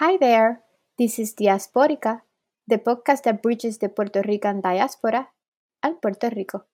Hi there, this is Diasporica, the podcast that bridges the Puerto Rican diaspora al Puerto Rico.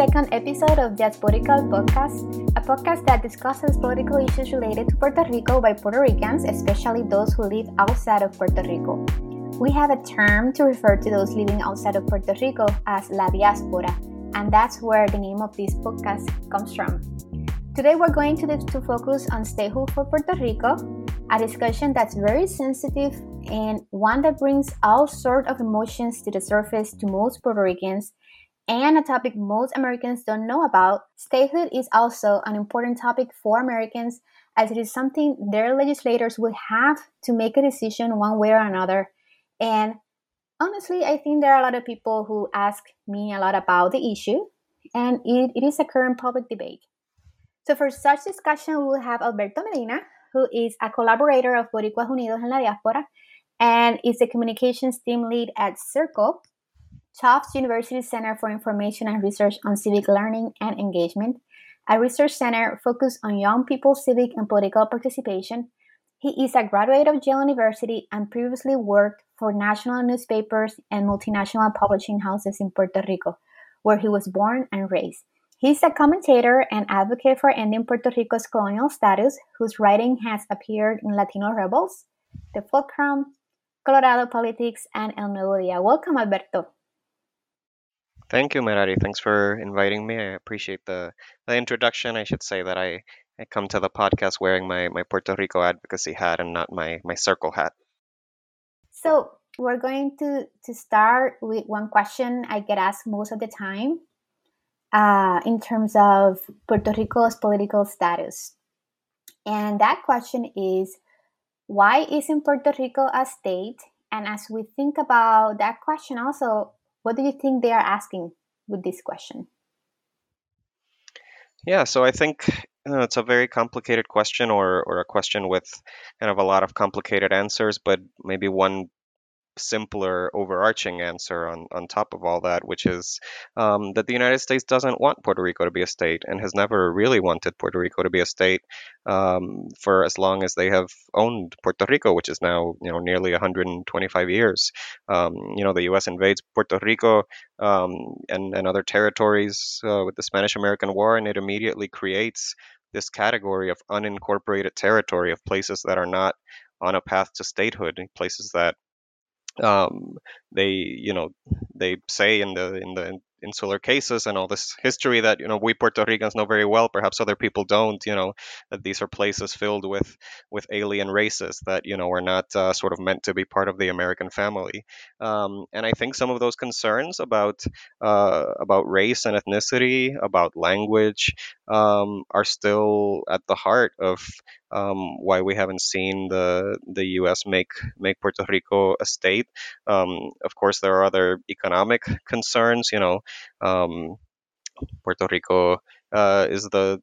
Second episode of Diasporical Podcast, a podcast that discusses political issues related to Puerto Rico by Puerto Ricans, especially those who live outside of Puerto Rico. We have a term to refer to those living outside of Puerto Rico as La Diaspora, and that's where the name of this podcast comes from. Today we're going to, to focus on Stay statehood for Puerto Rico, a discussion that's very sensitive and one that brings all sorts of emotions to the surface to most Puerto Ricans and a topic most Americans don't know about, statehood is also an important topic for Americans as it is something their legislators will have to make a decision one way or another. And honestly, I think there are a lot of people who ask me a lot about the issue, and it, it is a current public debate. So, for such discussion, we will have Alberto Medina, who is a collaborator of Boricuas Unidos en la Diáspora and is the communications team lead at Circle, Tufts University Center for Information and Research on Civic Learning and Engagement, a research center focused on young people's civic and political participation. He is a graduate of Yale University and previously worked for national newspapers and multinational publishing houses in Puerto Rico, where he was born and raised. He's a commentator and advocate for ending Puerto Rico's colonial status, whose writing has appeared in Latino Rebels, The Fulcrum, Colorado Politics, and El Nuevo Dia. Welcome, Alberto. Thank you, Merari. Thanks for inviting me. I appreciate the, the introduction. I should say that I, I come to the podcast wearing my, my Puerto Rico advocacy hat and not my, my circle hat. So we're going to, to start with one question I get asked most of the time uh, in terms of Puerto Rico's political status. And that question is why isn't Puerto Rico a state? And as we think about that question, also, what do you think they are asking with this question? Yeah, so I think uh, it's a very complicated question or, or a question with kind of a lot of complicated answers, but maybe one simpler overarching answer on, on top of all that, which is um, that the United States doesn't want Puerto Rico to be a state and has never really wanted Puerto Rico to be a state um, for as long as they have owned Puerto Rico, which is now you know nearly 125 years. Um, you know the U.S. invades Puerto Rico um, and, and other territories uh, with the Spanish American War, and it immediately creates this category of unincorporated territory of places that are not on a path to statehood, places that um, they you know they say in the in the insular cases and all this history that you know we Puerto Ricans know very well. Perhaps other people don't. You know that these are places filled with with alien races that you know are not uh, sort of meant to be part of the American family. Um, and I think some of those concerns about uh, about race and ethnicity, about language, um, are still at the heart of um, why we haven't seen the the U.S. make make Puerto Rico a state. Um, of course, there are other economic concerns. You know, um, Puerto Rico uh, is the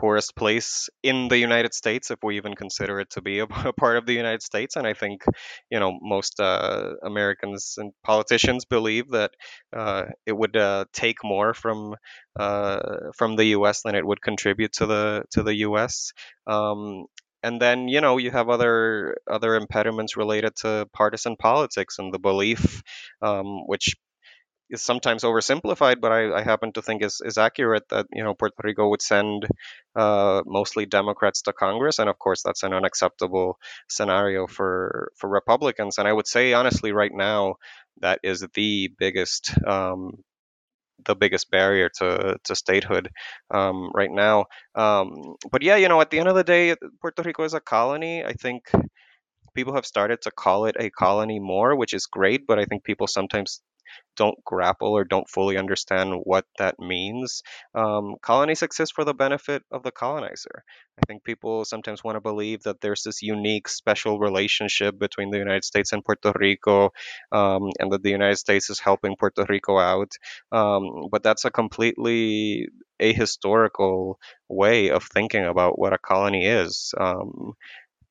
poorest place in the United States, if we even consider it to be a, a part of the United States. And I think, you know, most uh, Americans and politicians believe that uh, it would uh, take more from uh, from the U.S. than it would contribute to the to the U.S. Um, and then you know you have other other impediments related to partisan politics and the belief, um, which is sometimes oversimplified, but I, I, happen to think is, is accurate that you know Puerto Rico would send uh, mostly Democrats to Congress, and of course that's an unacceptable scenario for for Republicans. And I would say honestly, right now, that is the biggest um, the biggest barrier to to statehood um, right now. Um, but yeah, you know, at the end of the day, Puerto Rico is a colony. I think people have started to call it a colony more, which is great. But I think people sometimes don't grapple or don't fully understand what that means. Um, colonies exist for the benefit of the colonizer. I think people sometimes want to believe that there's this unique, special relationship between the United States and Puerto Rico, um, and that the United States is helping Puerto Rico out. Um, but that's a completely ahistorical way of thinking about what a colony is. Um,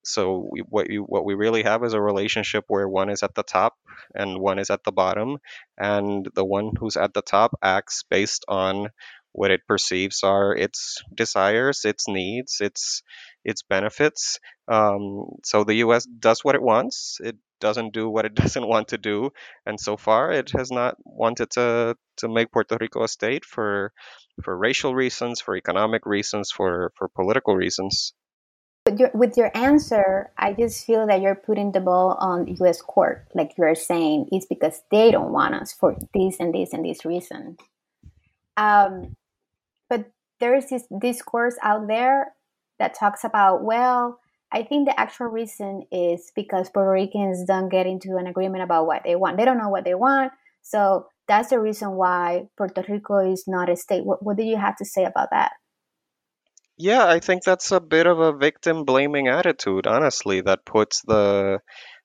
so we, what you what we really have is a relationship where one is at the top and one is at the bottom, and the one who's at the top acts based on what it perceives are its desires, its needs, its its benefits. Um, so the U.S. does what it wants. It doesn't do what it doesn't want to do, and so far it has not wanted to to make Puerto Rico a state for for racial reasons, for economic reasons, for for political reasons. With your, with your answer, I just feel that you're putting the ball on U.S. court, like you're saying it's because they don't want us for this and this and this reason. Um, but there is this discourse out there that talks about, well, I think the actual reason is because Puerto Ricans don't get into an agreement about what they want. They don't know what they want. So that's the reason why Puerto Rico is not a state. What, what do you have to say about that? Yeah, I think that's a bit of a victim blaming attitude, honestly, that puts the,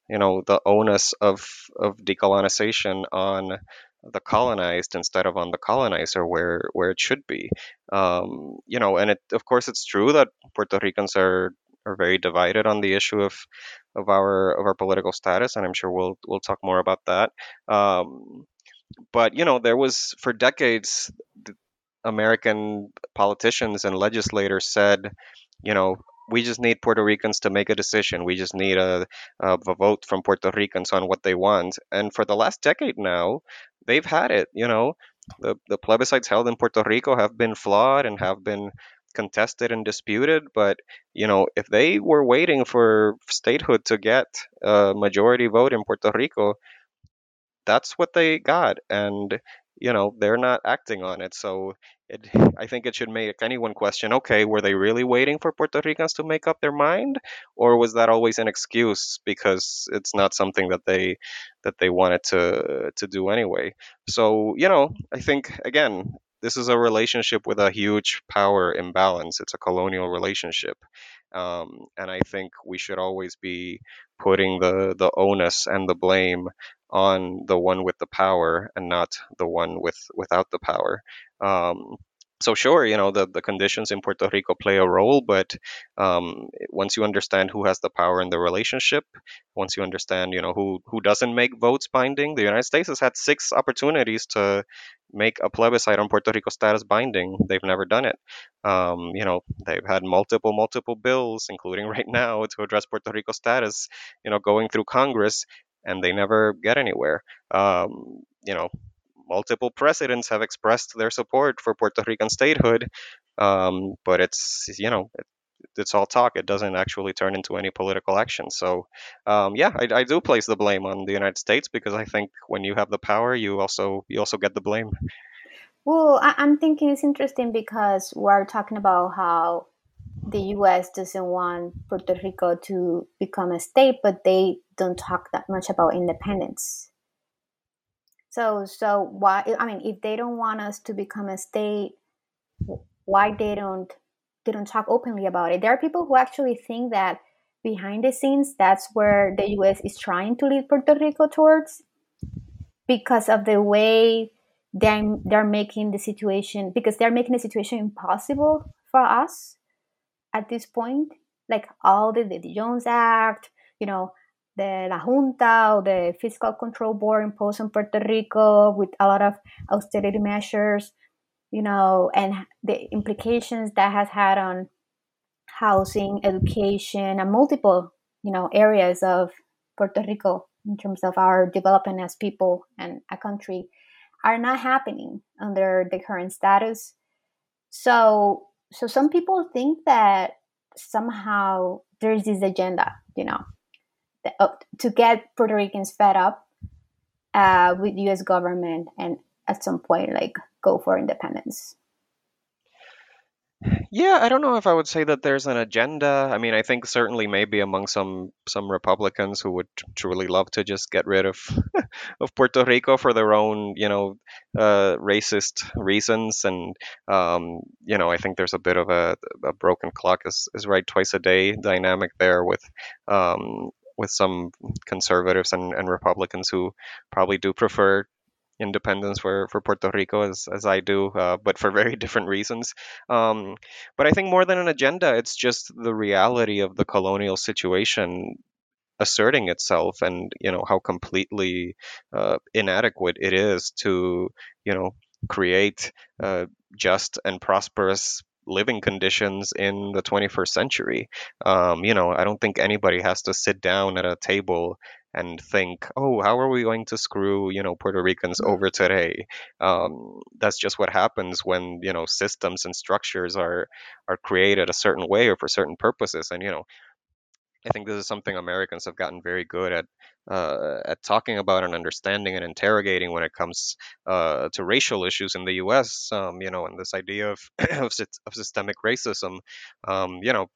you know, the onus of of decolonization on the colonized instead of on the colonizer where where it should be. Um, you know, and it of course it's true that Puerto Ricans are are very divided on the issue of of our of our political status, and I'm sure we'll we'll talk more about that. Um, but you know, there was for decades American politicians and legislators said, you know, we just need Puerto Ricans to make a decision. We just need a, a, vote from Puerto Ricans on what they want. And for the last decade now, they've had it. You know, the the plebiscites held in Puerto Rico have been flawed and have been contested and disputed. But you know, if they were waiting for statehood to get a majority vote in Puerto Rico, that's what they got, and you know they're not acting on it. So it, I think it should make anyone question okay, were they really waiting for Puerto Ricans to make up their mind? Or was that always an excuse because it's not something that they that they wanted to to do anyway? So, you know, I think again, this is a relationship with a huge power imbalance. It's a colonial relationship. Um, and I think we should always be putting the, the onus and the blame on the one with the power and not the one with without the power. Um, so sure, you know the, the conditions in Puerto Rico play a role, but um, once you understand who has the power in the relationship, once you understand you know who who doesn't make votes binding, the United States has had six opportunities to make a plebiscite on Puerto Rico status binding. They've never done it. Um, you know they've had multiple multiple bills, including right now to address Puerto Rico status, you know going through Congress, and they never get anywhere. Um, you know multiple presidents have expressed their support for Puerto Rican statehood, um, but it's you know it, it's all talk. It doesn't actually turn into any political action. So um, yeah, I, I do place the blame on the United States because I think when you have the power, you also you also get the blame. Well, I, I'm thinking it's interesting because we're talking about how the U.S. doesn't want Puerto Rico to become a state, but they don't talk that much about independence. So so why I mean if they don't want us to become a state, why they don't they don't talk openly about it? There are people who actually think that behind the scenes that's where the US is trying to lead Puerto Rico towards because of the way they're, they're making the situation because they're making the situation impossible for us at this point like all the, the jones act you know the La Junta or the Fiscal Control Board imposed on Puerto Rico with a lot of austerity measures, you know, and the implications that has had on housing, education, and multiple, you know, areas of Puerto Rico in terms of our development as people and a country are not happening under the current status. So, so some people think that somehow there's this agenda, you know, uh, to get Puerto Ricans fed up uh, with U.S. government and at some point like go for independence. Yeah, I don't know if I would say that there's an agenda. I mean, I think certainly maybe among some some Republicans who would truly love to just get rid of of Puerto Rico for their own, you know, uh, racist reasons, and um, you know, I think there's a bit of a, a broken clock is is right twice a day dynamic there with um, with some conservatives and, and Republicans who probably do prefer independence for, for Puerto Rico as, as I do, uh, but for very different reasons. Um, but I think more than an agenda, it's just the reality of the colonial situation asserting itself and you know how completely uh, inadequate it is to you know create uh, just and prosperous living conditions in the 21st century um, you know i don't think anybody has to sit down at a table and think oh how are we going to screw you know puerto ricans over today? Um, that's just what happens when you know systems and structures are are created a certain way or for certain purposes. And you know I think this is something Americans have gotten very good at uh, at talking about and understanding and interrogating when it comes uh, to racial issues in the U.S. Um, you know, and this idea of of, of systemic racism. Um, you know,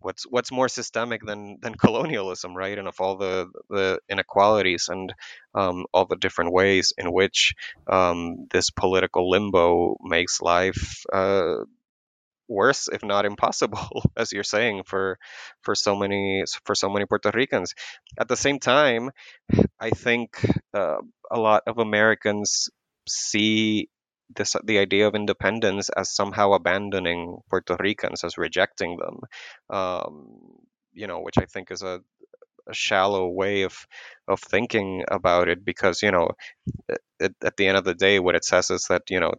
what's what's more systemic than than colonialism, right? And of all the the inequalities and um, all the different ways in which um, this political limbo makes life. Uh, worse if not impossible as you're saying for for so many for so many puerto ricans. At the same time i think uh, a lot of americans see this the idea of independence as somehow abandoning puerto ricans as rejecting them um, you know which i think is a, a shallow way of of thinking about it because you know at, at the end of the day what it says is that you know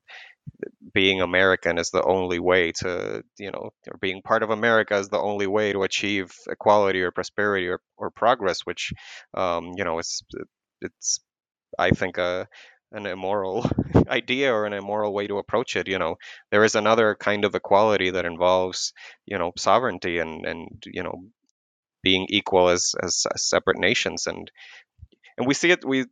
being American is the only way to, you know, or being part of America is the only way to achieve equality or prosperity or, or progress, which, um, you know, it's, it's, I think, a, an immoral idea or an immoral way to approach it. You know, there is another kind of equality that involves, you know, sovereignty and, and, you know, being equal as, as, as separate nations. And, and we see it, we,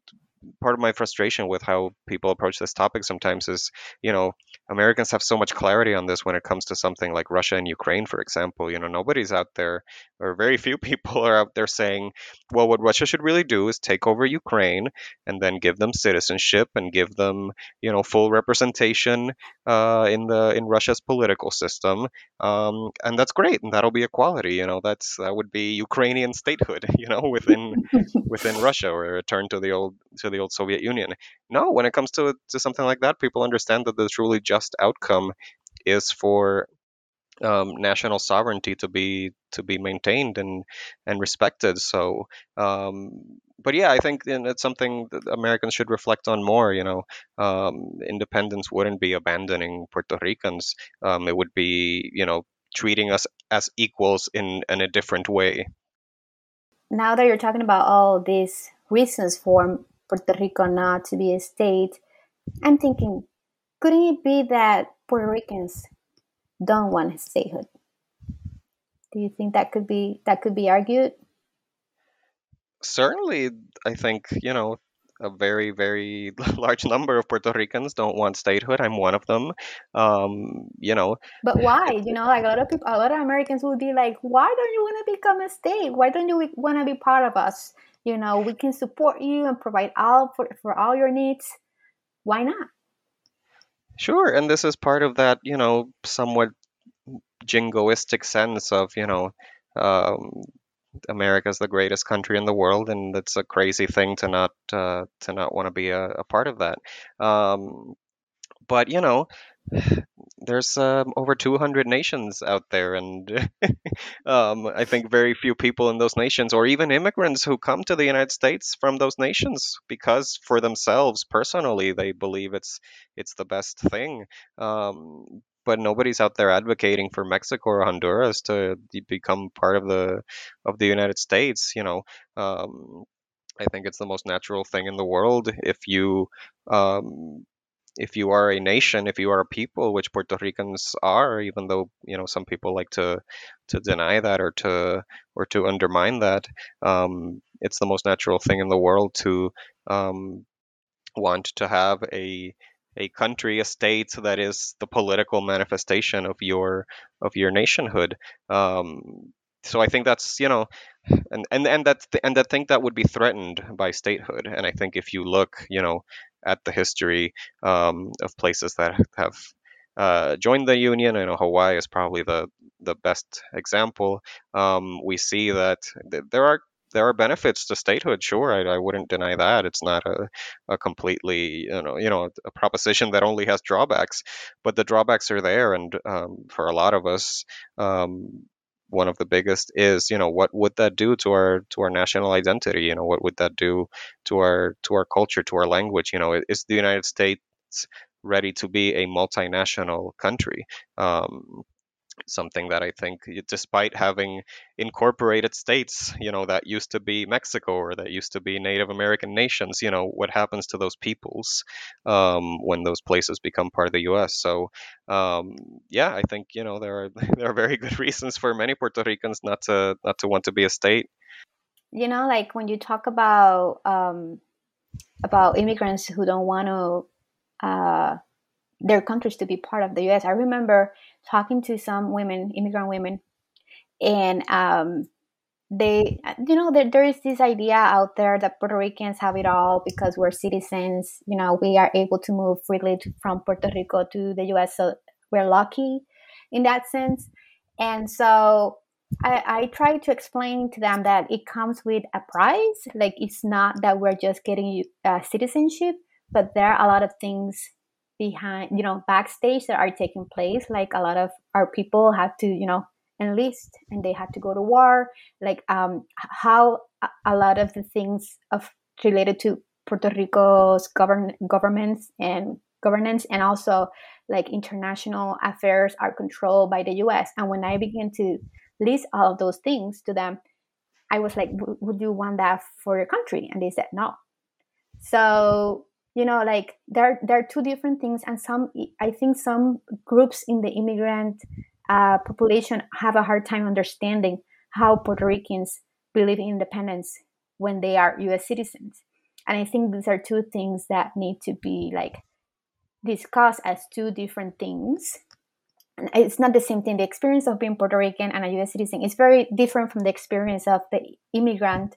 part of my frustration with how people approach this topic sometimes is, you know, Americans have so much clarity on this when it comes to something like Russia and Ukraine, for example. You know, nobody's out there, or very few people are out there saying, well, what Russia should really do is take over Ukraine and then give them citizenship and give them, you know, full representation uh, in the in Russia's political system, um, and that's great, and that'll be equality. You know, that's that would be Ukrainian statehood. You know, within within Russia or a return to the old to the old Soviet Union. No, when it comes to to something like that, people understand that the truly just outcome is for um, national sovereignty to be to be maintained and and respected. So, um, but yeah, I think it's something that Americans should reflect on more. You know, um, independence wouldn't be abandoning Puerto Ricans. Um, it would be you know treating us as equals in in a different way. Now that you're talking about all these reasons for Puerto Rico not to be a state, I'm thinking, couldn't it be that Puerto Ricans don't want statehood? Do you think that could be that could be argued? Certainly, I think you know a very very large number of Puerto Ricans don't want statehood. I'm one of them. Um, you know, But why? You know, like a lot of people, a lot of Americans would be like, "Why don't you want to become a state? Why don't you want to be part of us? You know, we can support you and provide all for for all your needs. Why not?" sure, and this is part of that you know somewhat jingoistic sense of you know. Um, America's the greatest country in the world, and it's a crazy thing to not uh, to not want to be a, a part of that. Um, but you know, there's um, over 200 nations out there, and um, I think very few people in those nations, or even immigrants who come to the United States from those nations, because for themselves personally they believe it's it's the best thing. Um, but nobody's out there advocating for Mexico or Honduras to become part of the of the United States. You know, um, I think it's the most natural thing in the world if you um, if you are a nation, if you are a people, which Puerto Ricans are, even though you know some people like to to deny that or to or to undermine that, um, it's the most natural thing in the world to um, want to have a a country, a state that is the political manifestation of your of your nationhood. Um, so I think that's you know, and and and that and that think that would be threatened by statehood. And I think if you look, you know, at the history um, of places that have uh, joined the union, I know Hawaii is probably the the best example. Um, we see that th- there are there are benefits to statehood. Sure, I, I wouldn't deny that. It's not a, a completely you know you know a proposition that only has drawbacks, but the drawbacks are there, and um, for a lot of us. Um, one of the biggest is you know what would that do to our to our national identity? You know what would that do to our to our culture to our language? You know is the united states ready to be a multinational country? Um, something that I think, despite having incorporated states, you know, that used to be Mexico or that used to be Native American nations, you know, what happens to those peoples um, when those places become part of the U.S. So, um, yeah, I think you know there are there are very good reasons for many Puerto Ricans not to not to want to be a state. You know, like when you talk about um, about immigrants who don't want to uh, their countries to be part of the U.S. I remember talking to some women, immigrant women, and um, they, you know, there, there is this idea out there that Puerto Ricans have it all because we're citizens. You know, we are able to move freely to, from Puerto Rico to the U.S. So we're lucky in that sense. And so I, I try to explain to them that it comes with a price. Like it's not that we're just getting uh, citizenship, but there are a lot of things behind you know backstage that are taking place like a lot of our people have to you know enlist and they had to go to war. Like um how a lot of the things of related to puerto rico's govern governments and governance and also like international affairs are controlled by the us and when i began to list all of those things to them i was like would you want that for your country? And they said no. So you know like there there are two different things and some i think some groups in the immigrant uh, population have a hard time understanding how puerto ricans believe in independence when they are us citizens. And i think these are two things that need to be like discussed as two different things. It's not the same thing. The experience of being puerto rican and a us citizen is very different from the experience of the immigrant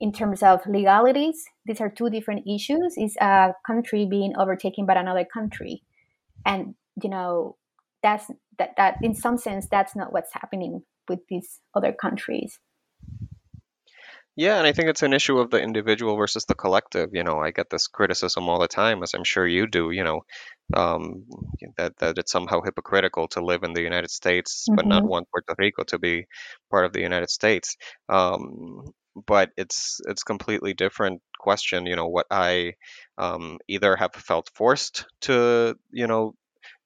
in terms of legalities, these are two different issues. Is a country being overtaken by another country, and you know that's that that in some sense that's not what's happening with these other countries. Yeah, and I think it's an issue of the individual versus the collective. You know, I get this criticism all the time, as I'm sure you do. You know, um, that that it's somehow hypocritical to live in the United States but not Mm-hmm. want Puerto Rico to be part of the United States. Um, but it's it's completely different question. You know, what I um, either have felt forced to, you know,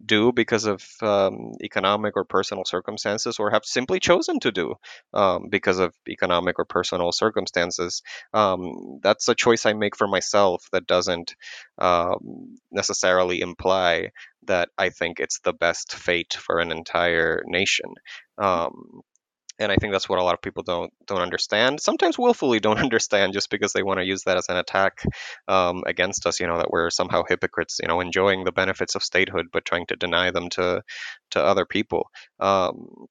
do because of um, economic or personal circumstances, or have simply chosen to do um, because of economic or personal circumstances. Um, that's a choice I make for myself that doesn't um, necessarily imply that I think it's the best fate for an entire nation. And I think that's what a lot of people don't don't understand. Sometimes willfully don't understand, just because they want to use that as an attack um, against us. You know that we're somehow hypocrites. You know, enjoying the benefits of statehood but trying to deny them to to other people. Um,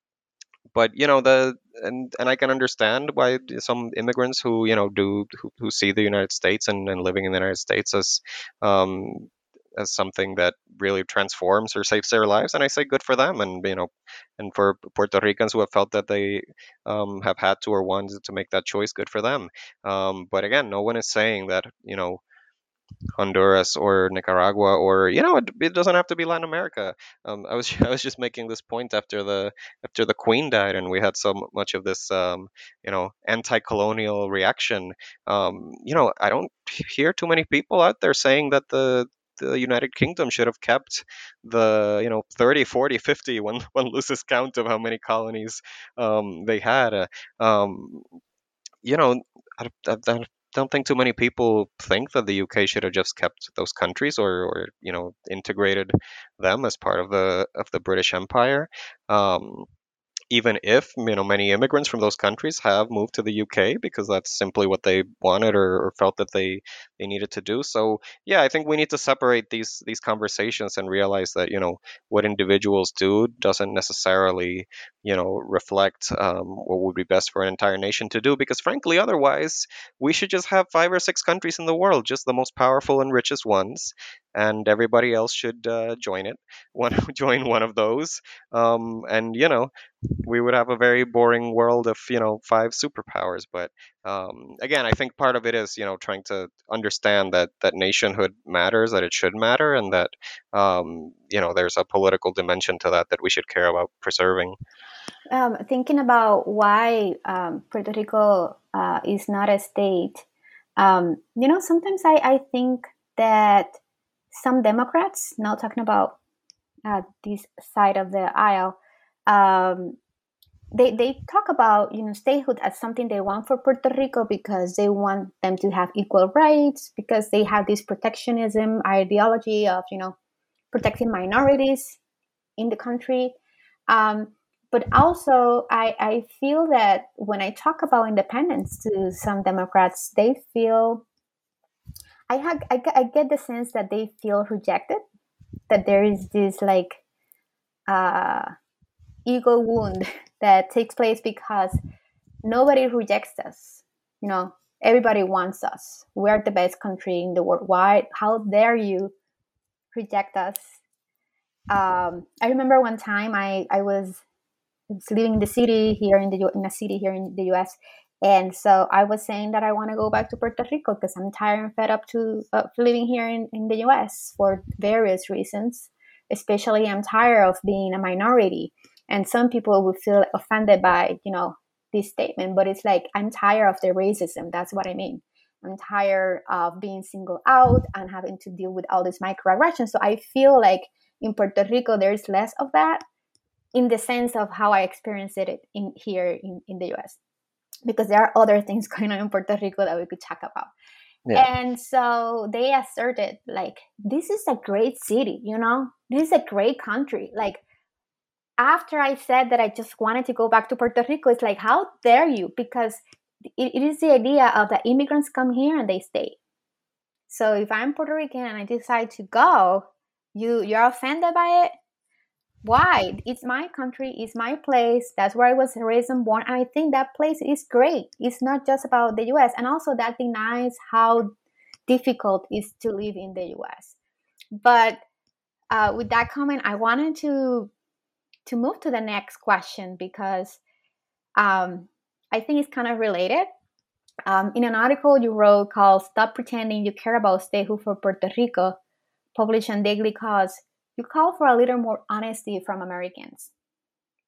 but you know the and and I can understand why some immigrants who you know do who, who see the United States and, and living in the United States as um, as something that really transforms or saves their lives, and I say good for them, and you know, and for Puerto Ricans who have felt that they um, have had to or wanted to make that choice, good for them. Um, but again, no one is saying that you know Honduras or Nicaragua or you know it, it doesn't have to be Latin America. Um, I was I was just making this point after the after the Queen died and we had so much of this um, you know anti-colonial reaction. Um, you know I don't hear too many people out there saying that the the United Kingdom should have kept the you know 30 40 50 one one loses count of how many colonies um, they had uh, um, you know, I, I, I don't think too many people think that the UK should have just kept those countries or, or you know, integrated them as part of the of the British Empire. Um, even if you know many immigrants from those countries have moved to the UK because that's simply what they wanted or, or felt that they they needed to do. So yeah, I think we need to separate these these conversations and realize that you know what individuals do doesn't necessarily you know reflect um, what would be best for an entire nation to do. Because frankly, otherwise we should just have five or six countries in the world, just the most powerful and richest ones, and everybody else should uh, join it. One join one of those, um, and you know we would have a very boring world of you know five superpowers but um, again i think part of it is you know trying to understand that that nationhood matters that it should matter and that um, you know there's a political dimension to that that we should care about preserving. Um, thinking about why um, puerto rico uh, is not a state um, you know sometimes I, I think that some democrats now talking about uh, this side of the aisle um, they they talk about you know statehood as something they want for Puerto Rico because they want them to have equal rights because they have this protectionism ideology of you know protecting minorities in the country. Um, but also, I, I feel that when I talk about independence to some Democrats, they feel I have I, I get the sense that they feel rejected, that there is this like uh, ego wound that takes place because nobody rejects us. You know, everybody wants us. We're the best country in the world. Why? How dare you reject us? Um, I remember one time I I was, living in the city here in the in a city here in the U.S. And so I was saying that I want to go back to Puerto Rico because I'm tired and fed up to uh, living here in, in the US for various reasons. Especially, I'm tired of being a minority and some people will feel offended by you know this statement but it's like i'm tired of the racism that's what i mean. I'm tired of being singled out and having to deal with all these microaggressions so i feel like in puerto rico there's less of that in the sense of how i experienced it in here in, in the us because there are other things going on in puerto rico that we could talk about. Yeah. And so they asserted, like, this is a great city, you know, this is a great country. Like, after I said that I just wanted to go back to Puerto Rico, it's like, how dare you? Because it, it is the idea of the immigrants come here and they stay. So if I'm Puerto Rican and I decide to go, you you're offended by it. Why? It's my country, it's my place. That's where I was raised and born, and I think that place is great. It's not just about the U.S. and also that denies how difficult it is to live in the U.S. But uh, with that comment, I wanted to to move to the next question because um, I think it's kind of related. Um, in an article you wrote called Stop Pretending You Care About Statehood for Puerto Rico, published on Daily Kos, you call for a little more honesty from Americans.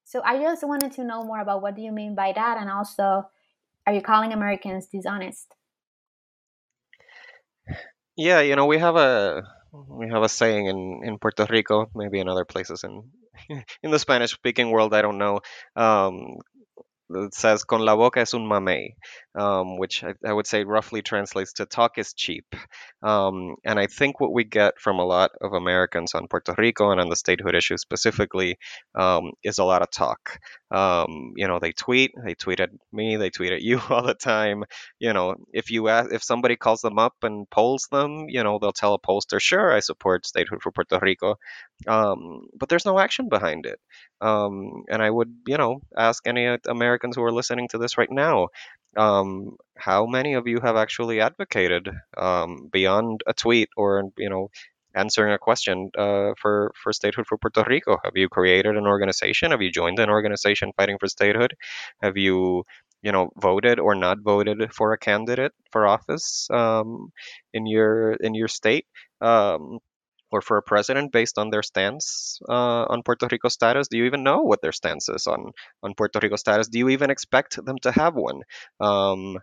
So I just wanted to know more about what do you mean by that and also are you calling Americans dishonest? Yeah, you know, we have a we have a saying in, in Puerto Rico, maybe in other places in in the Spanish speaking world, I don't know. Um, it says con la boca es un mamey, um, which I, I, would say roughly translates to talk is cheap. Um, and I think what we get from a lot of Americans on Puerto Rico and on the statehood issue specifically um, is a lot of talk. Um, you know, they tweet, they tweet at me, they tweet at you all the time. You know, if you ask, if somebody calls them up and polls them, you know, they'll tell a pollster, sure, I support statehood for Puerto Rico. Um, but there's no action behind it. Um, and I would, you know, ask any Americans who are listening to this right now, um, how many of you have actually advocated um, beyond a tweet or, you know, answering a question uh, for for statehood for Puerto Rico? Have you created an organization? Have you joined an organization fighting for statehood? Have you you know voted or not voted for a candidate for office um, in your in your state? Um, or for a president based on their stance uh, on Puerto Rico status? Do you even know what their stance is on on Puerto Rico status? Do you even expect them to have one? Um,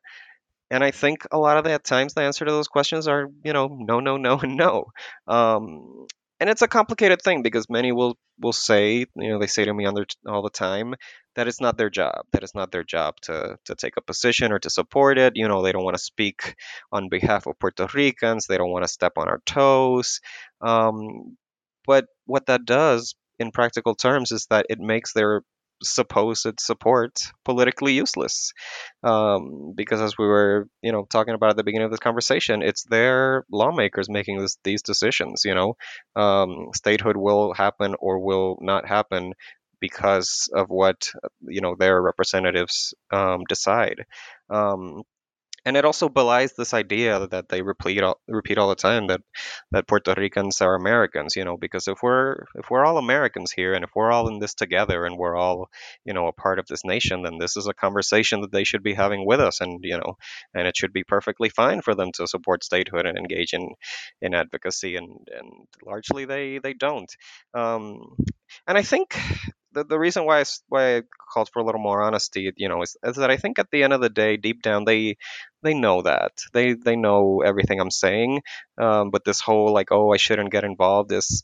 and I think a lot of the times the answer to those questions are, you know, no, no, no, and no. Um, and it's a complicated thing because many will will say, you know, they say to me on their, all the time that it's not their job, that it's not their job to to take a position or to support it. You know, they don't want to speak on behalf of Puerto Ricans. They don't want to step on our toes. Um, but what that does in practical terms is that it makes their supposed support politically useless. Um, because as we were, you know, talking about at the beginning of this conversation, it's their lawmakers making this, these decisions. You know, um, statehood will happen or will not happen because of what you know their representatives um, decide. Um, and it also belies this idea that they repeat all, repeat all the time that that Puerto Ricans are Americans, you know, because if we're if we're all Americans here and if we're all in this together and we're all, you know, a part of this nation, then this is a conversation that they should be having with us and, you know, and it should be perfectly fine for them to support statehood and engage in in advocacy and and largely they they don't. Um, and I think the, the reason why I, why I called for a little more honesty, you know, is, is that I think at the end of the day, deep down, they they know that they they know everything I'm saying. Um, but this whole like, oh, I shouldn't get involved is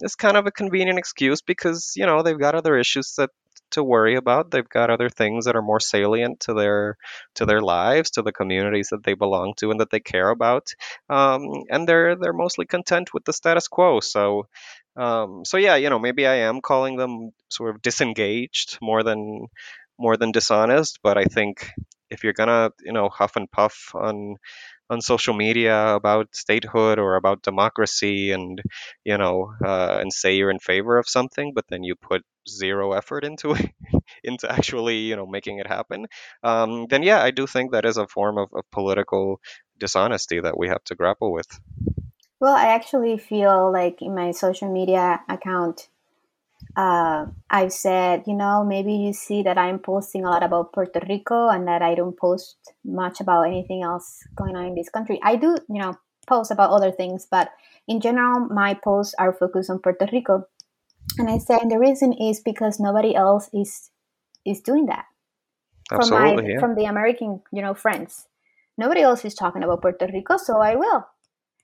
is kind of a convenient excuse because you know they've got other issues that to worry about. They've got other things that are more salient to their to their lives, to the communities that they belong to and that they care about. Um, and they're they're mostly content with the status quo. So um, so yeah, you know, maybe I am calling them sort of disengaged more than more than dishonest. But I think if you're gonna, you know, huff and puff on on social media about statehood or about democracy and you know uh, and say you're in favor of something but then you put zero effort into it into actually you know making it happen um, then yeah i do think that is a form of, of political dishonesty that we have to grapple with. Well, I actually feel like in my social media account, uh, I've said, you know, maybe you see that I'm posting a lot about Puerto Rico and that I don't post much about anything else going on in this country. I do, you know, post about other things, but in general, my posts are focused on Puerto Rico. And I said the reason is because nobody else is is doing that. Absolutely, from my yeah. from the American, you know, friends. Nobody else is talking about Puerto Rico, so I will.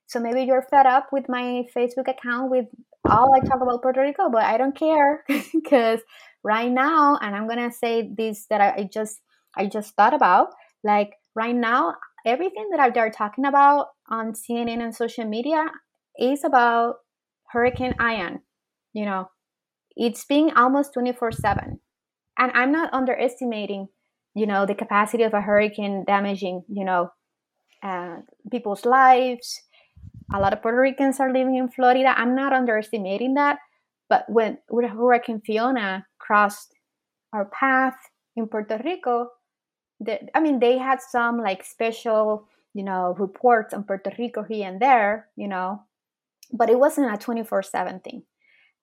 So maybe you're fed up with my Facebook account with all I talk about Puerto Rico, but I don't care because right now, and I'm gonna say this that I, just I just thought about, like right now, everything that they're talking about on CNN and social media is about Hurricane Ian. You know, it's being almost 24 7. And I'm not underestimating, you know, the capacity of a hurricane damaging, you know, uh, people's lives, a lot of Puerto Ricans are living in Florida. I'm not underestimating that, but when, Hurricane Fiona crossed our path in Puerto Rico, I mean, they had some like special, you know, reports on Puerto Rico here and there, you know, but it wasn't a 24 7 thing.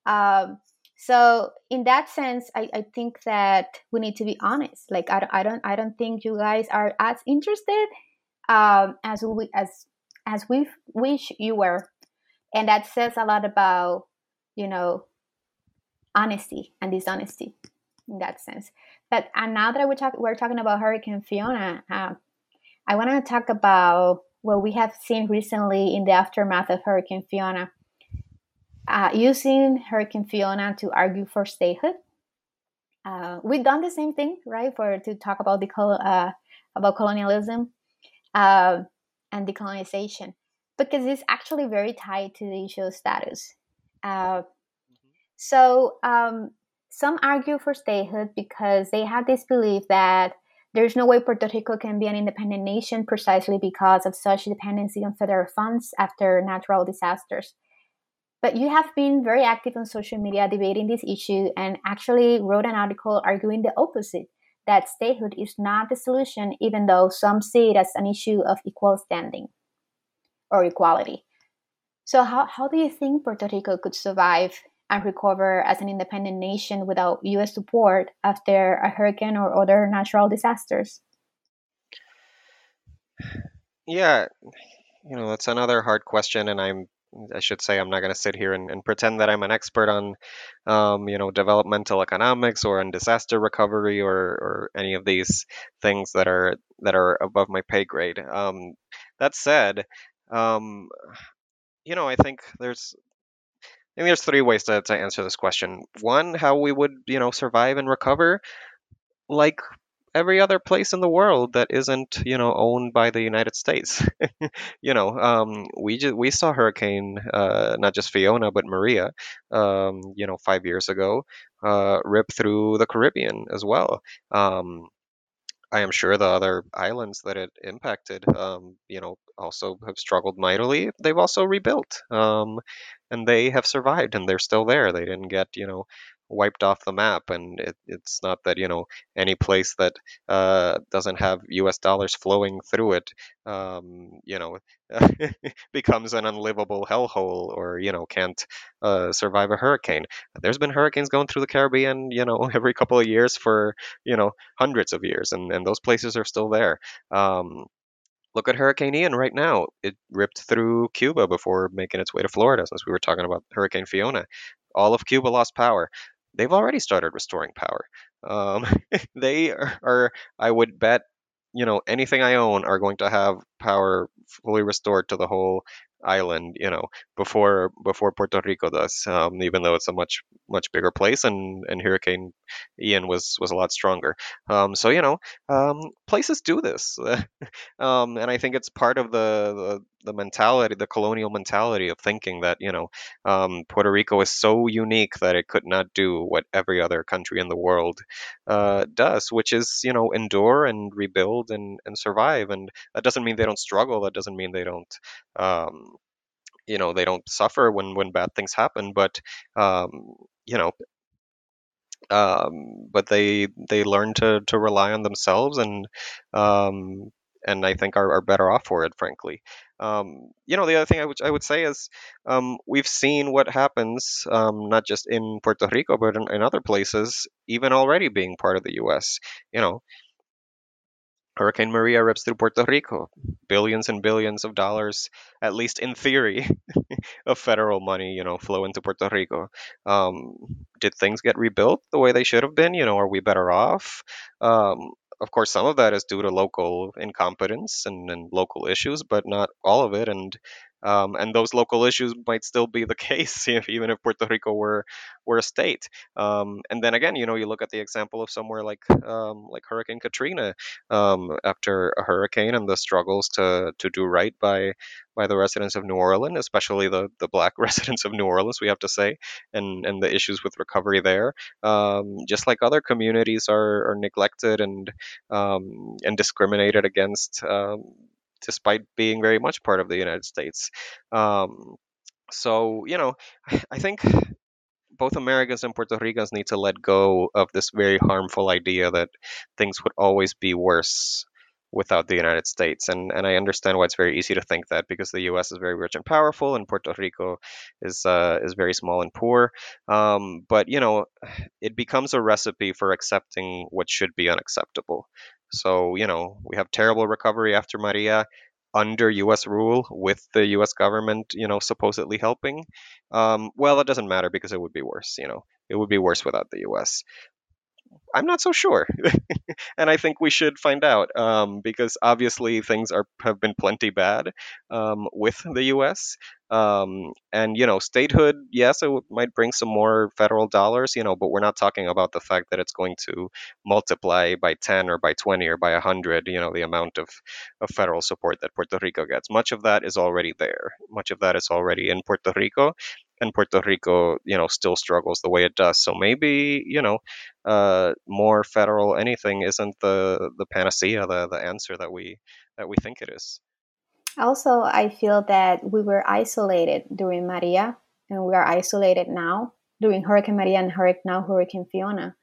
Um, so in that sense, I, I think that we need to be honest. Like I, I don't I don't think you guys are as interested um, as we as as we wish you were. And that says a lot about, you know, honesty and dishonesty in that sense. But and now that we're, talk, we're talking about Hurricane Fiona, uh, I want to talk about what we have seen recently in the aftermath of Hurricane Fiona. Uh, using Hurricane Fiona to argue for statehood. Uh, we've done the same thing, right? For to talk about the uh, about colonialism. Uh, and decolonization because it's actually very tied to the issue of status. Uh, mm-hmm. So um, some argue for statehood because they have this belief that there's no way Puerto Rico can be an independent nation precisely because of such dependency on federal funds after natural disasters. But you have been very active on social media debating this issue and actually wrote an article arguing the opposite that statehood is not the solution, even though some see it as an issue of equal standing or equality. So, how, how do you think Puerto Rico could survive and recover as an independent nation without US support after a hurricane or other natural disasters? Yeah, you know, that's another hard question, and I'm I should say I'm not going to sit here and, and, pretend that I'm an expert on, um, you know, developmental economics or on disaster recovery or, or any of these things that are that are above my pay grade. Um, that said, um, you know, I think there's I think there's three ways to, to answer this question. One, how we would you know survive and recover, like every other place in the world that isn't, you know, owned by the United States. you know, um, we we saw hurricane, uh, not just Fiona but Maria, um, you know, five years ago, uh, rip through the Caribbean as well. Um, I am sure the other islands that it impacted, um, you know, also have struggled mightily. They've also rebuilt, um, and they have survived, and they're still there. They didn't get, you know, wiped off the map. And it, it's not that, you know, any place that uh, doesn't have U.S. dollars flowing through it, um, you know, becomes an unlivable hellhole, or you know, can't uh, survive a hurricane. There's been hurricanes going through the Caribbean, you know, every couple of years for you know hundreds of years, and and those places are still there. Um, look at Hurricane Ian right now. It ripped through Cuba before making its way to Florida, since we were talking about Hurricane Fiona. All of Cuba lost power. They've already started restoring power. Um, they are, I would bet, you know, anything I own are going to have power fully restored to the whole island, you know, before before Puerto Rico does. Um, even though it's a much much bigger place, and and Hurricane Ian was was a lot stronger. Um, so you know, um, places do this, um, and I think it's part of the, the, the mentality, the colonial mentality of thinking that you know um, Puerto Rico is so unique that it could not do what every other country in the world uh, does, which is you know endure and rebuild and and survive. And that doesn't mean they don't struggle. That doesn't mean they don't um, you know they don't suffer when when bad things happen but um, you know um, but they they learn to to rely on themselves and um, and I think are, are better off for it, frankly. Um, you know, the other thing I would say is um, we've seen what happens um, not just in Puerto Rico but in, in, other places, even already being part of the U.S. You know, Hurricane Maria rips through Puerto Rico. Billions and billions of dollars, at least in theory, of federal money, you know, flow into Puerto Rico. Um, did things get rebuilt the way they should have been? You know, are we better off? Of course, some of that is due to local incompetence and, and local issues, but not all of it. And um, and those local issues might still be the case even if Puerto Rico were were a state. Um, and then again, you know, you look at the example of somewhere like um, like Hurricane Katrina um, after a hurricane and the struggles to to do right by by the residents of New Orleans, especially the, the black residents of New Orleans, we have to say, and, and the issues with recovery there. Um, just like other communities are, are neglected and um, and discriminated against um, despite being very much part of the United States. Um, so, you know, I think both Americans and Puerto Ricans need to let go of this very harmful idea that things would always be worse without the United States. And and I understand why it's very easy to think that because the U.S. is very rich and powerful, and Puerto Rico is uh, is very small and poor. Um, but you know, it becomes a recipe for accepting what should be unacceptable. So, you know, we have terrible recovery after Maria under U.S. rule with the U.S. government, you know, supposedly helping. Um, well, it doesn't matter because it would be worse. You know, it would be worse without the U.S. I'm not so sure, and I think we should find out um, because obviously things are have been plenty bad um, with the U.S. Um, and you know, statehood, yes, it w- might bring some more federal dollars, you know, but we're not talking about the fact that it's going to multiply by 10 or by 20 or by 100, you know, the amount of, of federal support that Puerto Rico gets. Much of that is already there. Much of that is already in Puerto Rico, and Puerto Rico, you know, still struggles the way it does. So maybe, you know, uh, more federal anything isn't the the panacea, the the answer that we that we think it is. Also, I feel that we were isolated during Maria, and we are isolated now during Hurricane Maria and Hurricane now Hurricane Fiona,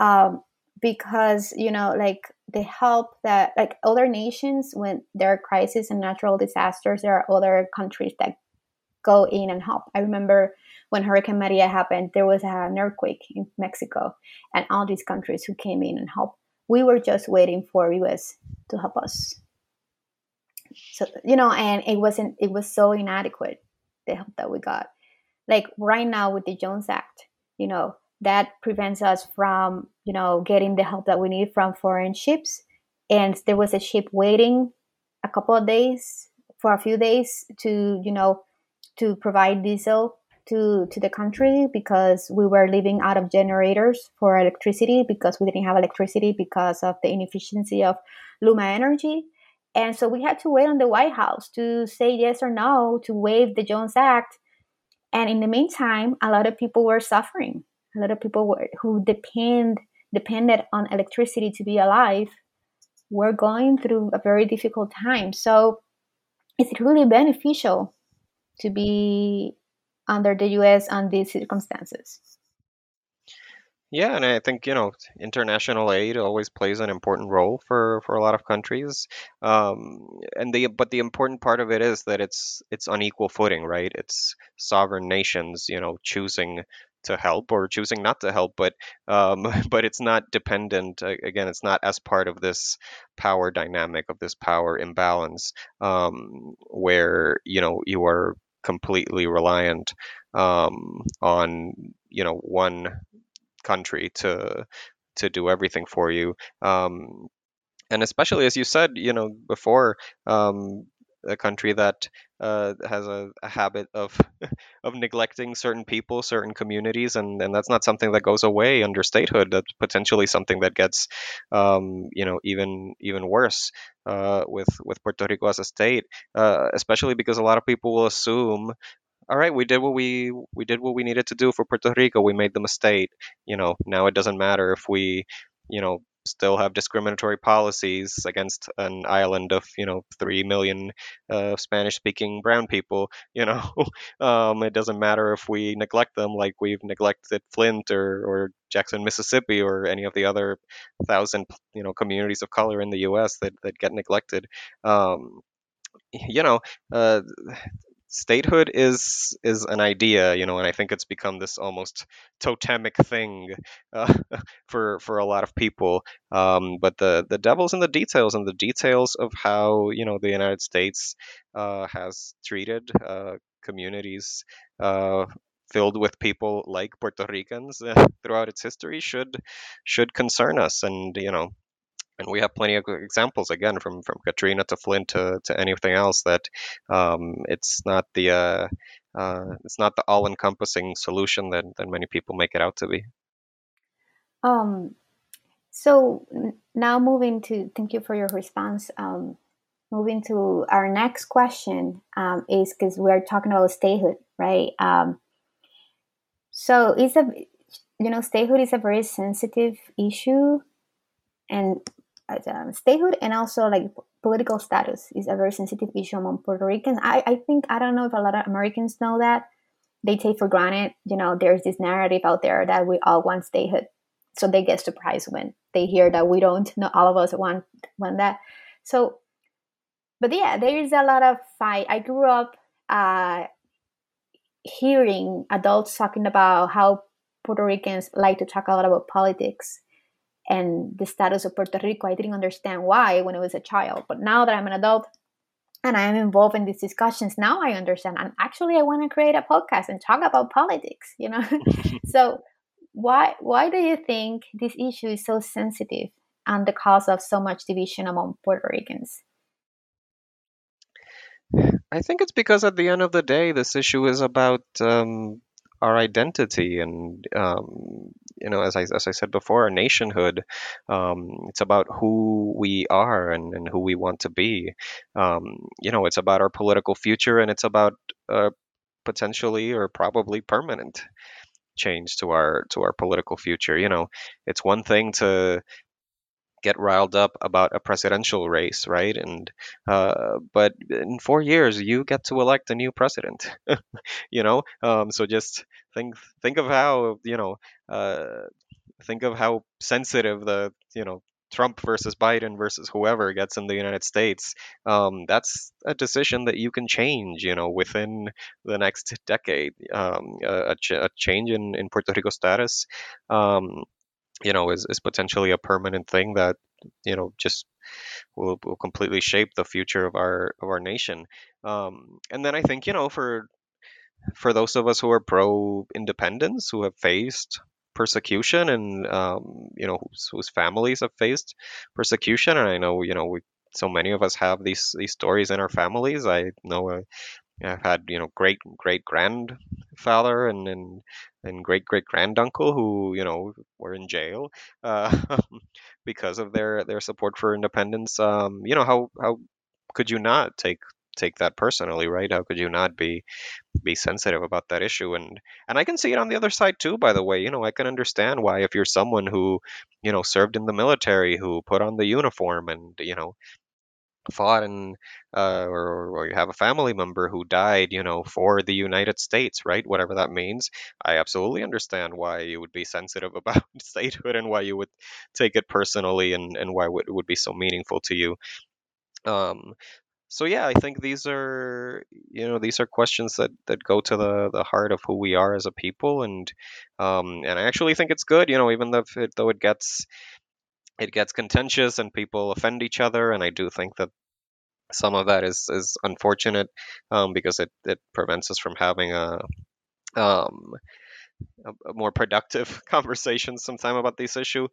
um, because you know, like the help that like other nations when there are crises and natural disasters, there are other countries that go in and help. I remember when Hurricane Maria happened, there was an earthquake in Mexico, and all these countries who came in and helped. We were just waiting for US to help us so you know and it wasn't it was so inadequate the help that we got like right now with the jones act you know that prevents us from you know getting the help that we need from foreign ships and there was a ship waiting a couple of days for a few days to you know to provide diesel to to the country because we were living out of generators for electricity because we didn't have electricity because of the inefficiency of Luma Energy. And so we had to wait on the White House to say yes or no to waive the Jones Act. And in the meantime, a lot of people were suffering. A lot of people were, who depend depended on electricity to be alive were going through a very difficult time. So it's really beneficial to be under the US on these circumstances. Yeah, and I think you know international aid always plays an important role for for a lot of countries. Um, and the but the important part of it is that it's it's unequal footing, right? It's sovereign nations, you know, choosing to help or choosing not to help, but um, but it's not dependent. Again, it's not as part of this power dynamic of this power imbalance um, where you know you are completely reliant um, on you know one country to to do everything for you. Um, and especially as you said, you know, before, um, a country that uh, has a, a, habit of of neglecting certain people, certain communities, and, and that's not something that goes away under statehood. That's potentially something that gets, um, you know, even even worse uh, with with Puerto Rico as a state, uh, especially because a lot of people will assume all right, we did what we we did what we needed to do for Puerto Rico. We made the mistake. You know, now it doesn't matter if we, you know, still have discriminatory policies against an island of you know three million uh, Spanish-speaking brown people. You know, um, it doesn't matter if we neglect them like we've neglected Flint or or Jackson, Mississippi, or any of the other thousand you know communities of color in the U.S. that that get neglected. Um, you know, uh, statehood is is an idea, you know, and I think it's become this almost totemic thing uh, for for a lot of people. Um, but the the devil's in the details, and the details of how you know the United States uh, has treated uh, communities uh, filled with people like Puerto Ricans uh, throughout its history should should concern us, and you know and we have plenty of examples again from from Katrina to Flint to, to anything else that um, it's not the uh, uh, it's not the all-encompassing solution that, that many people make it out to be. Um, so now moving to thank you for your response. Um, moving to our next question um, is because we're talking about statehood, right? Um, so it's a you know statehood is a very sensitive issue and um, statehood and also like political status is a very sensitive issue among Puerto Ricans. I, I think I don't know if a lot of Americans know that. They take for granted, you know, there's this narrative out there that we all want statehood. So they get surprised when they hear that we don't. Not all of us want want that. So, but yeah, there is a lot of fight. I grew up uh, hearing adults talking about how Puerto Ricans like to talk a lot about politics and the status of Puerto Rico. I didn't understand why when I was a child, but now that I'm an adult and I am involved in these discussions, now I understand. And actually, I want to create a podcast and talk about politics. You know, so why why do you think this issue is so sensitive and the cause of so much division among Puerto Ricans? I think it's because at the end of the day, this issue is about um, our identity and um, you know as I, as I said before our nationhood um, it's about who we are and, and who we want to be. Um, you know it's about our political future and it's about uh, potentially or probably permanent change to our to our political future. You know it's one thing to get riled up about a presidential race, right? And uh, but in four years, you get to elect a new president. you know, um, so just think think of how you know uh, think of how sensitive the you know Trump versus Biden versus whoever gets in the United States. Um, that's a decision that you can change, you know, within the next decade. Um, a, a, change in, in Puerto Rico status um, you know is, is potentially a permanent thing that you know just will, will completely shape the future of our of our nation. Um, and then i think you know for for those of us who are pro independence who have faced persecution and um, you know whose, whose families have faced persecution and i know you know we so many of us have these these stories in our families. I know a, I've had you know great great grandfather and and and great great granduncle who you know were in jail uh, because of their their support for independence. Um, you know how how could you not take take that personally, right? How could you not be be sensitive about that issue? And and I can see it on the other side too. By the way, you know I can understand why if you're someone who you know served in the military, who put on the uniform, and you know fought and uh, or, or you have a family member who died, you know, for the United States, right? Whatever that means. I absolutely understand why you would be sensitive about statehood and why you would take it personally and, and why it would be so meaningful to you. Um, so yeah, I think these are you know these are questions that that go to the the heart of who we are as a people, and um, and I actually think it's good, you know, even though it, though it gets it gets contentious and people offend each other, and I do think that some of that is is unfortunate um, because it, it prevents us from having a um, a, more productive conversation sometime about this issue.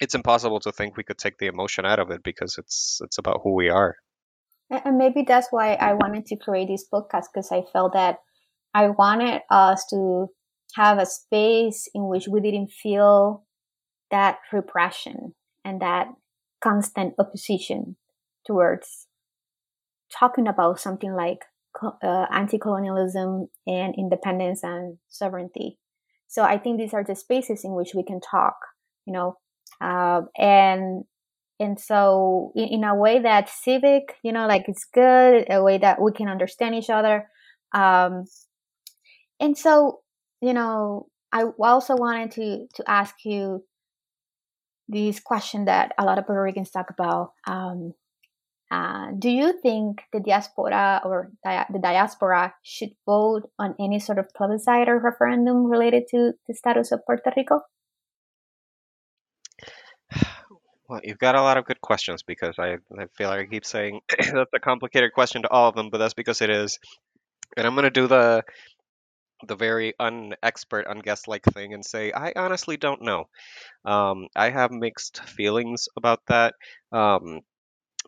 It's impossible to think we could take the emotion out of it because it's it's about who we are. And maybe that's why I wanted to create this podcast because I felt that I wanted us to have a space in which we didn't feel that repression and that constant opposition towards talking about something like uh, anti-colonialism and independence and sovereignty. So I think these are the spaces in which we can talk, you know, uh, and and so in, in, a way that civic, you know, like it's good, a way that we can understand each other. Um, and so, you know, I also wanted to to ask you this question that a lot of Puerto Ricans talk about. Um, uh, do you think the diaspora or di- the diaspora should vote on any sort of plebiscite or referendum related to the status of Puerto Rico? Well, you've got a lot of good questions because I, I feel like I keep saying that's a complicated question to all of them, but that's because it is. And I'm going to do the the very unexpert, unguest like thing and say, I honestly don't know. Um, I have mixed feelings about that. Um,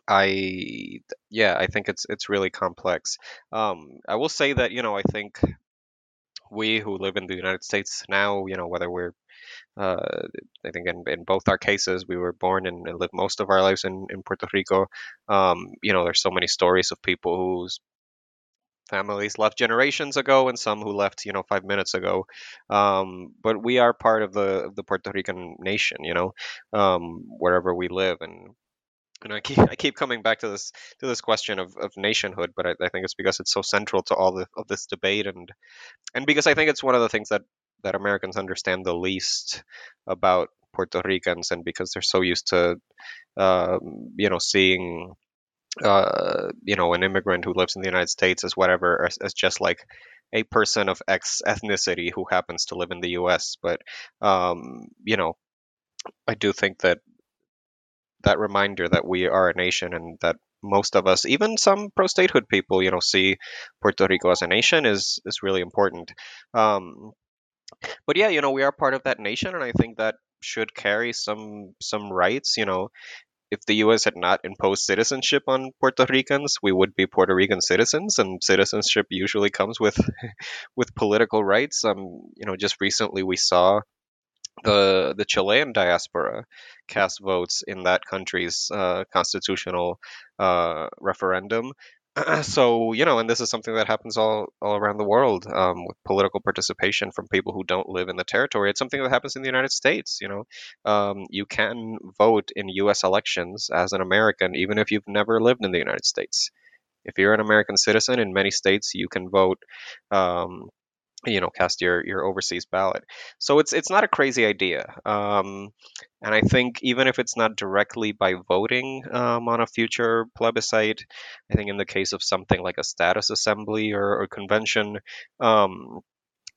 I yeah, I think it's it's really complex. Um, I will say that you know I think we who live in the United States now, you know, whether we're uh, I think in, in both our cases, we were born and, and lived most of our lives in, in Puerto Rico. Um, you know, there's so many stories of people whose families left generations ago and some who left, you know, five minutes ago. Um, but we are part of the of the Puerto Rican nation, you know, um, wherever we live, and and I keep I keep coming back to this to this question of, of nationhood, but I, I think it's because it's so central to all the, of this debate, and and because I think it's one of the things that that Americans understand the least about Puerto Ricans, and because they're so used to, uh, you know, seeing, uh, you know, an immigrant who lives in the United States as whatever, as, as just like a person of X ethnicity who happens to live in the U.S. But, um, you know, I do think that that reminder that we are a nation and that most of us, even some pro-statehood people, you know, see Puerto Rico as a nation is is really important. Um, but yeah, you know, we are part of that nation, and I think that should carry some some rights. You know, if the U.S. had not imposed citizenship on Puerto Ricans, we would be Puerto Rican citizens, and citizenship usually comes with with political rights. Um, you know, just recently we saw the the Chilean diaspora cast votes in that country's uh, constitutional uh, referendum. so you know, and this is something that happens all all around the world um, with political participation from people who don't live in the territory. It's something that happens in the United States. You know, um, you can vote in U.S. elections as an American, even if you've never lived in the United States. If you're an American citizen in many states, you can vote um, you know cast your your overseas ballot. So it's it's not a crazy idea um, and i think even if it's not directly by voting um, on a future plebiscite i think in the case of something like a status assembly or, or convention um,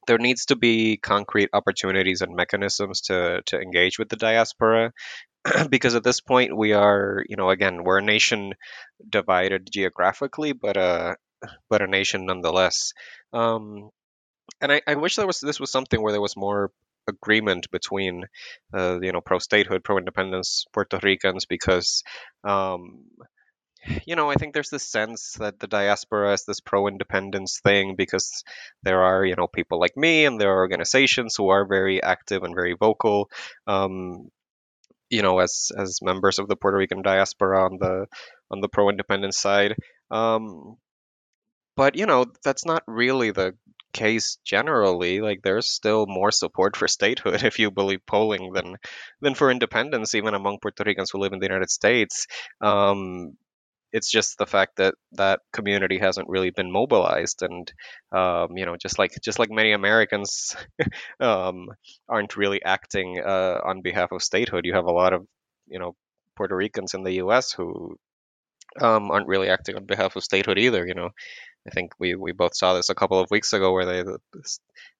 there needs to be concrete opportunities and mechanisms to to engage with the diaspora. Because at this point we are you know again we're a nation divided geographically but a but a nation nonetheless. Um, and I, I wish there was this was something where there was more agreement between uh, you know pro statehood, pro independence Puerto Ricans because um, you know, I think there's this sense that the diaspora is this pro-independence thing because there are, you know, people like me and there are organizations who are very active and very vocal. Um, you know, as as members of the Puerto Rican diaspora on the on the pro-independence side. Um, but you know, that's not really the case generally. Like there's still more support for statehood if you believe polling than than for independence, even among Puerto Ricans who live in the United States. Um, it's just the fact that that community hasn't really been mobilized and um, you know just like just like many americans um, aren't really acting uh, on behalf of statehood you have a lot of you know puerto ricans in the us who um, aren't really acting on behalf of statehood either you know I think we, we both saw this a couple of weeks ago where they the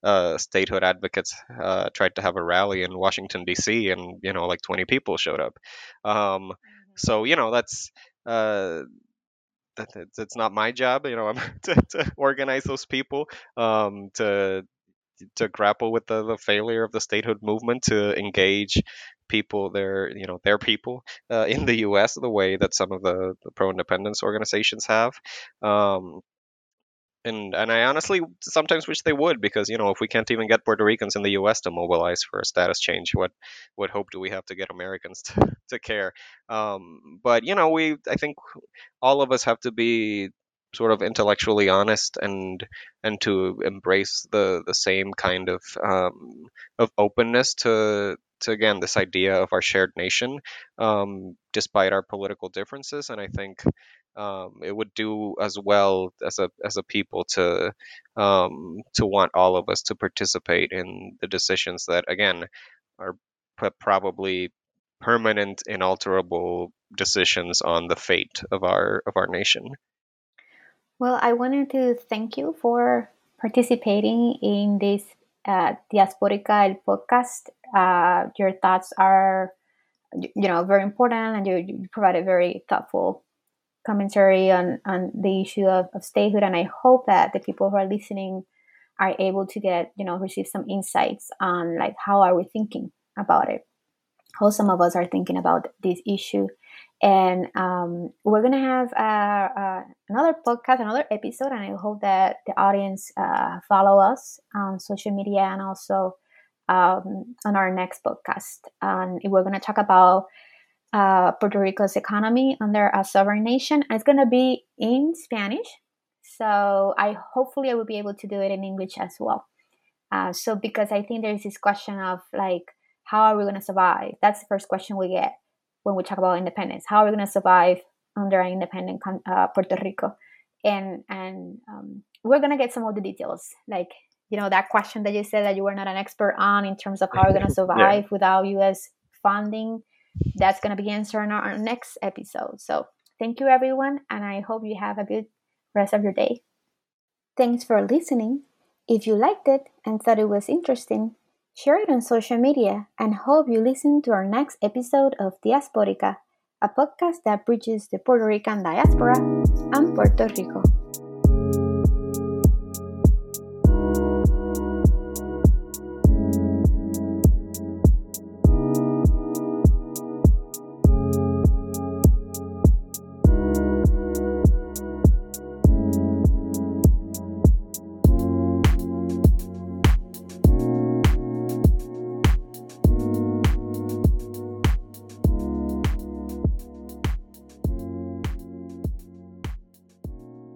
uh, statehood advocates uh, tried to have a rally in Washington D.C. and you know like 20 people showed up. Um, mm-hmm. So you know that's uh, that, it's not my job, you know, to, to organize those people um, to to grapple with the, the failure of the statehood movement to engage people their you know their people uh, in the U.S. the way that some of the, the pro independence organizations have. Um, and and I honestly sometimes wish they would because you know if we can't even get Puerto Ricans in the U.S. to mobilize for a status change, what what hope do we have to get Americans to, to care? Um, but you know we I think all of us have to be sort of intellectually honest and and to embrace the the same kind of um, of openness to to again this idea of our shared nation um, despite our political differences and I think um, it would do as well as a as a people to um, to want all of us to participate in the decisions that again are probably permanent, inalterable decisions on the fate of our of our nation. Well, I wanted to thank you for participating in this uh, Diasporica el podcast. Uh, your thoughts are, you know, very important, and you, you provided very thoughtful commentary on, on the issue of, of statehood. And I hope that the people who are listening are able to get, you know, receive some insights on like how are we thinking about it, how some of us are thinking about this issue. And um, we're gonna have uh, uh, another podcast, another episode, and I hope that the audience uh, follow us on social media and also um, on our next podcast. And we're gonna talk about uh, Puerto Rico's economy under a sovereign nation. It's going to be in Spanish. So I hopefully I will be able to do it in English as well. Uh, so because I think there's this question of like, how are we going to survive? That's the first question we get when we talk about independence. How are we going to survive under an independent uh, Puerto Rico? And and um, we're going to get some of the details, like you know that question that you said that you were not an expert on in terms of how we're going to survive yeah. without U.S. funding that's going to be answered in our next episode. So thank you, everyone, and I hope you have a good rest of your day. Thanks for listening. If you liked it and thought it was interesting, share it on social media and hope you listen to our next episode of Diasporica, a podcast that bridges the Puerto Rican diaspora and Puerto Rico.